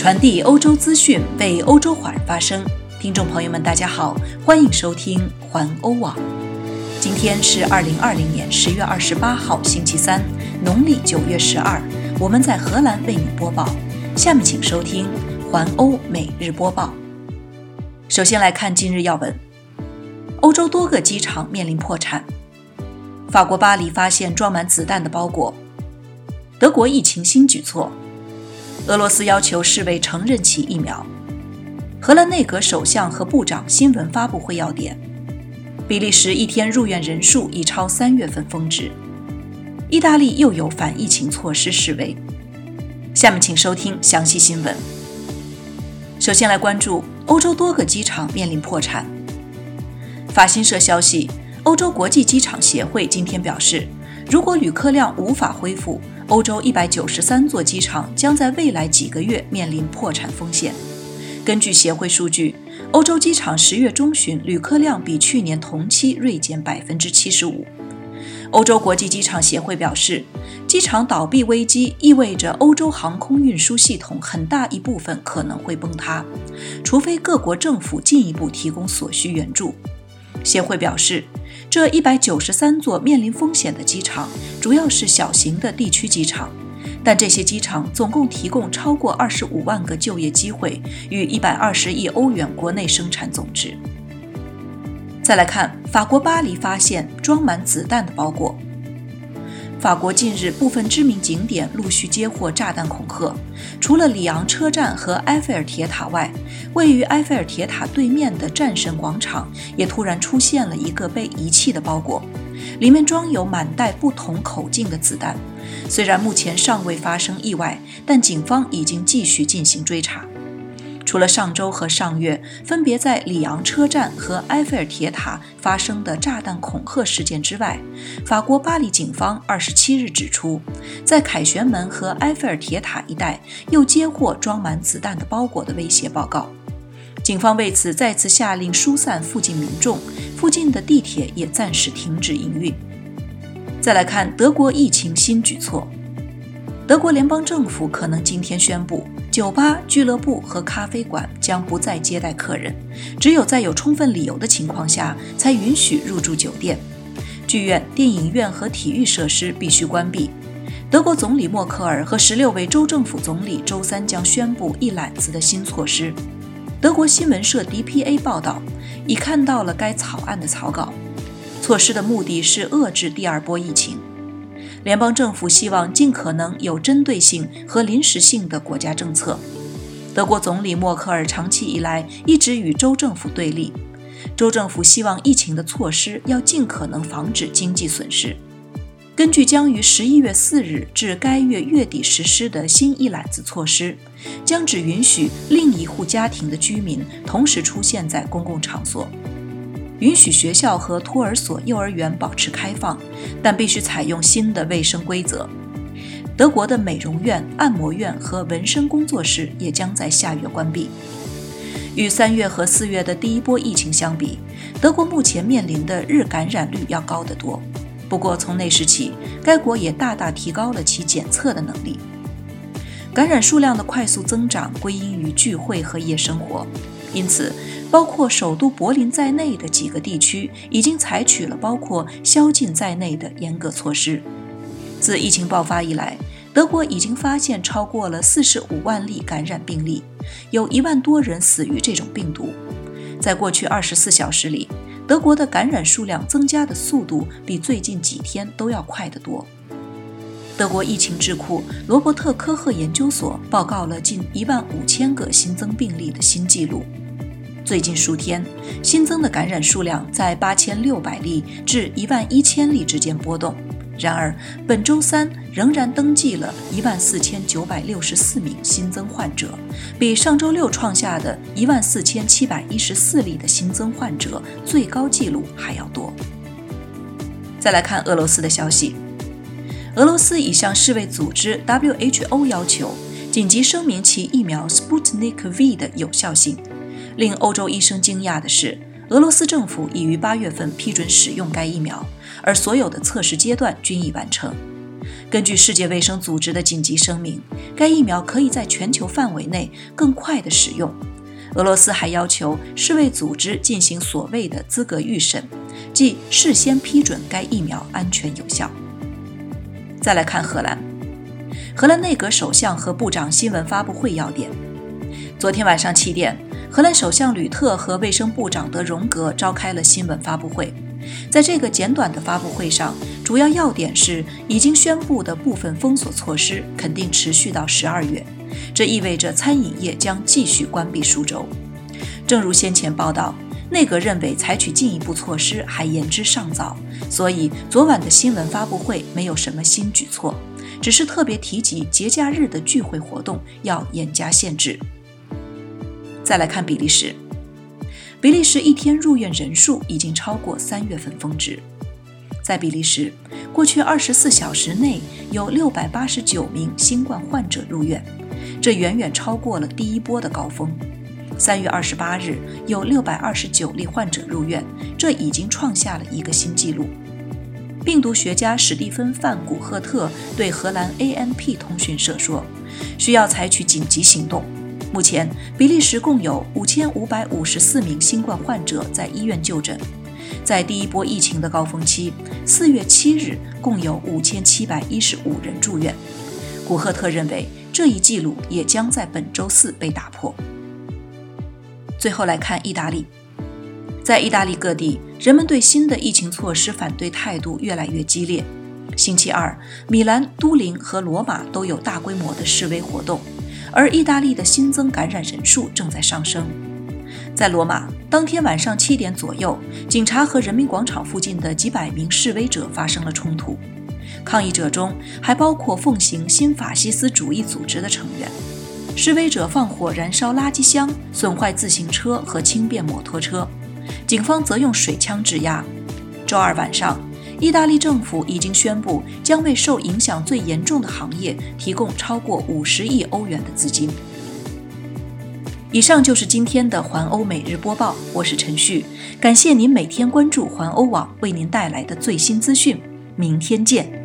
传递欧洲资讯，为欧洲华人发声。听众朋友们，大家好，欢迎收听环欧网。今天是二零二零年十月二十八号，星期三，农历九月十二。我们在荷兰为您播报。下面请收听环欧每日播报。首先来看今日要闻：欧洲多个机场面临破产；法国巴黎发现装满子弹的包裹；德国疫情新举措；俄罗斯要求世卫承认其疫苗；荷兰内阁首相和部长新闻发布会要点；比利时一天入院人数已超三月份峰值；意大利又有反疫情措施示威。下面请收听详细新闻。首先来关注欧洲多个机场面临破产。法新社消息，欧洲国际机场协会今天表示，如果旅客量无法恢复，欧洲一百九十三座机场将在未来几个月面临破产风险。根据协会数据，欧洲机场十月中旬旅客量比去年同期锐减百分之七十五。欧洲国际机场协会表示，机场倒闭危机意味着欧洲航空运输系统很大一部分可能会崩塌，除非各国政府进一步提供所需援助。协会表示，这一百九十三座面临风险的机场主要是小型的地区机场，但这些机场总共提供超过二十五万个就业机会与一百二十亿欧元国内生产总值。再来看法国巴黎发现装满子弹的包裹。法国近日部分知名景点陆续接获炸弹恐吓，除了里昂车站和埃菲尔铁塔外，位于埃菲尔铁塔对面的战神广场也突然出现了一个被遗弃的包裹，里面装有满带不同口径的子弹。虽然目前尚未发生意外，但警方已经继续进行追查。除了上周和上月分别在里昂车站和埃菲尔铁塔发生的炸弹恐吓事件之外，法国巴黎警方二十七日指出，在凯旋门和埃菲尔铁塔一带又接获装满子弹的包裹的威胁报告。警方为此再次下令疏散附近民众，附近的地铁也暂时停止营运。再来看德国疫情新举措，德国联邦政府可能今天宣布。酒吧、俱乐部和咖啡馆将不再接待客人，只有在有充分理由的情况下才允许入住酒店。剧院、电影院和体育设施必须关闭。德国总理默克尔和十六位州政府总理周三将宣布一揽子的新措施。德国新闻社 DPA 报道，已看到了该草案的草稿。措施的目的是遏制第二波疫情。联邦政府希望尽可能有针对性和临时性的国家政策。德国总理默克尔长期以来一直与州政府对立。州政府希望疫情的措施要尽可能防止经济损失。根据将于十一月四日至该月月底实施的新一揽子措施，将只允许另一户家庭的居民同时出现在公共场所。允许学校和托儿所、幼儿园保持开放，但必须采用新的卫生规则。德国的美容院、按摩院和纹身工作室也将在下月关闭。与三月和四月的第一波疫情相比，德国目前面临的日感染率要高得多。不过，从那时起，该国也大大提高了其检测的能力。感染数量的快速增长归因于聚会和夜生活，因此。包括首都柏林在内的几个地区已经采取了包括宵禁在内的严格措施。自疫情爆发以来，德国已经发现超过了四十五万例感染病例，有一万多人死于这种病毒。在过去二十四小时里，德国的感染数量增加的速度比最近几天都要快得多。德国疫情智库罗伯特科赫研究所报告了近一万五千个新增病例的新纪录。最近数天新增的感染数量在八千六百例至一万一千例之间波动。然而，本周三仍然登记了一万四千九百六十四名新增患者，比上周六创下的一万四千七百一十四例的新增患者最高纪录还要多。再来看俄罗斯的消息，俄罗斯已向世卫组织 WHO 要求紧急声明其疫苗 Sputnik V 的有效性。令欧洲医生惊讶的是，俄罗斯政府已于八月份批准使用该疫苗，而所有的测试阶段均已完成。根据世界卫生组织的紧急声明，该疫苗可以在全球范围内更快地使用。俄罗斯还要求世卫组织进行所谓的资格预审，即事先批准该疫苗安全有效。再来看荷兰，荷兰内阁首相和部长新闻发布会要点。昨天晚上七点，荷兰首相吕特和卫生部长德荣格召开了新闻发布会。在这个简短的发布会上，主要要点是已经宣布的部分封锁措施肯定持续到十二月。这意味着餐饮业将继续关闭数周。正如先前报道，内阁认为采取进一步措施还言之尚早，所以昨晚的新闻发布会没有什么新举措，只是特别提及节假日的聚会活动要严加限制。再来看比利时，比利时一天入院人数已经超过三月份峰值。在比利时，过去二十四小时内有六百八十九名新冠患者入院。这远远超过了第一波的高峰。三月二十八日有六百二十九例患者入院，这已经创下了一个新纪录。病毒学家史蒂芬·范古赫特对荷兰 ANP 通讯社说：“需要采取紧急行动。目前，比利时共有五千五百五十四名新冠患者在医院就诊。在第一波疫情的高峰期，四月七日共有五千七百一十五人住院。”古赫特认为。这一记录也将在本周四被打破。最后来看意大利，在意大利各地，人们对新的疫情措施反对态度越来越激烈。星期二，米兰、都灵和罗马都有大规模的示威活动，而意大利的新增感染人数正在上升。在罗马，当天晚上七点左右，警察和人民广场附近的几百名示威者发生了冲突。抗议者中还包括奉行新法西斯主义组织的成员。示威者放火燃烧垃圾箱，损坏自行车和轻便摩托车，警方则用水枪制压。周二晚上，意大利政府已经宣布将为受影响最严重的行业提供超过五十亿欧元的资金。以上就是今天的环欧每日播报，我是陈旭，感谢您每天关注环欧网为您带来的最新资讯，明天见。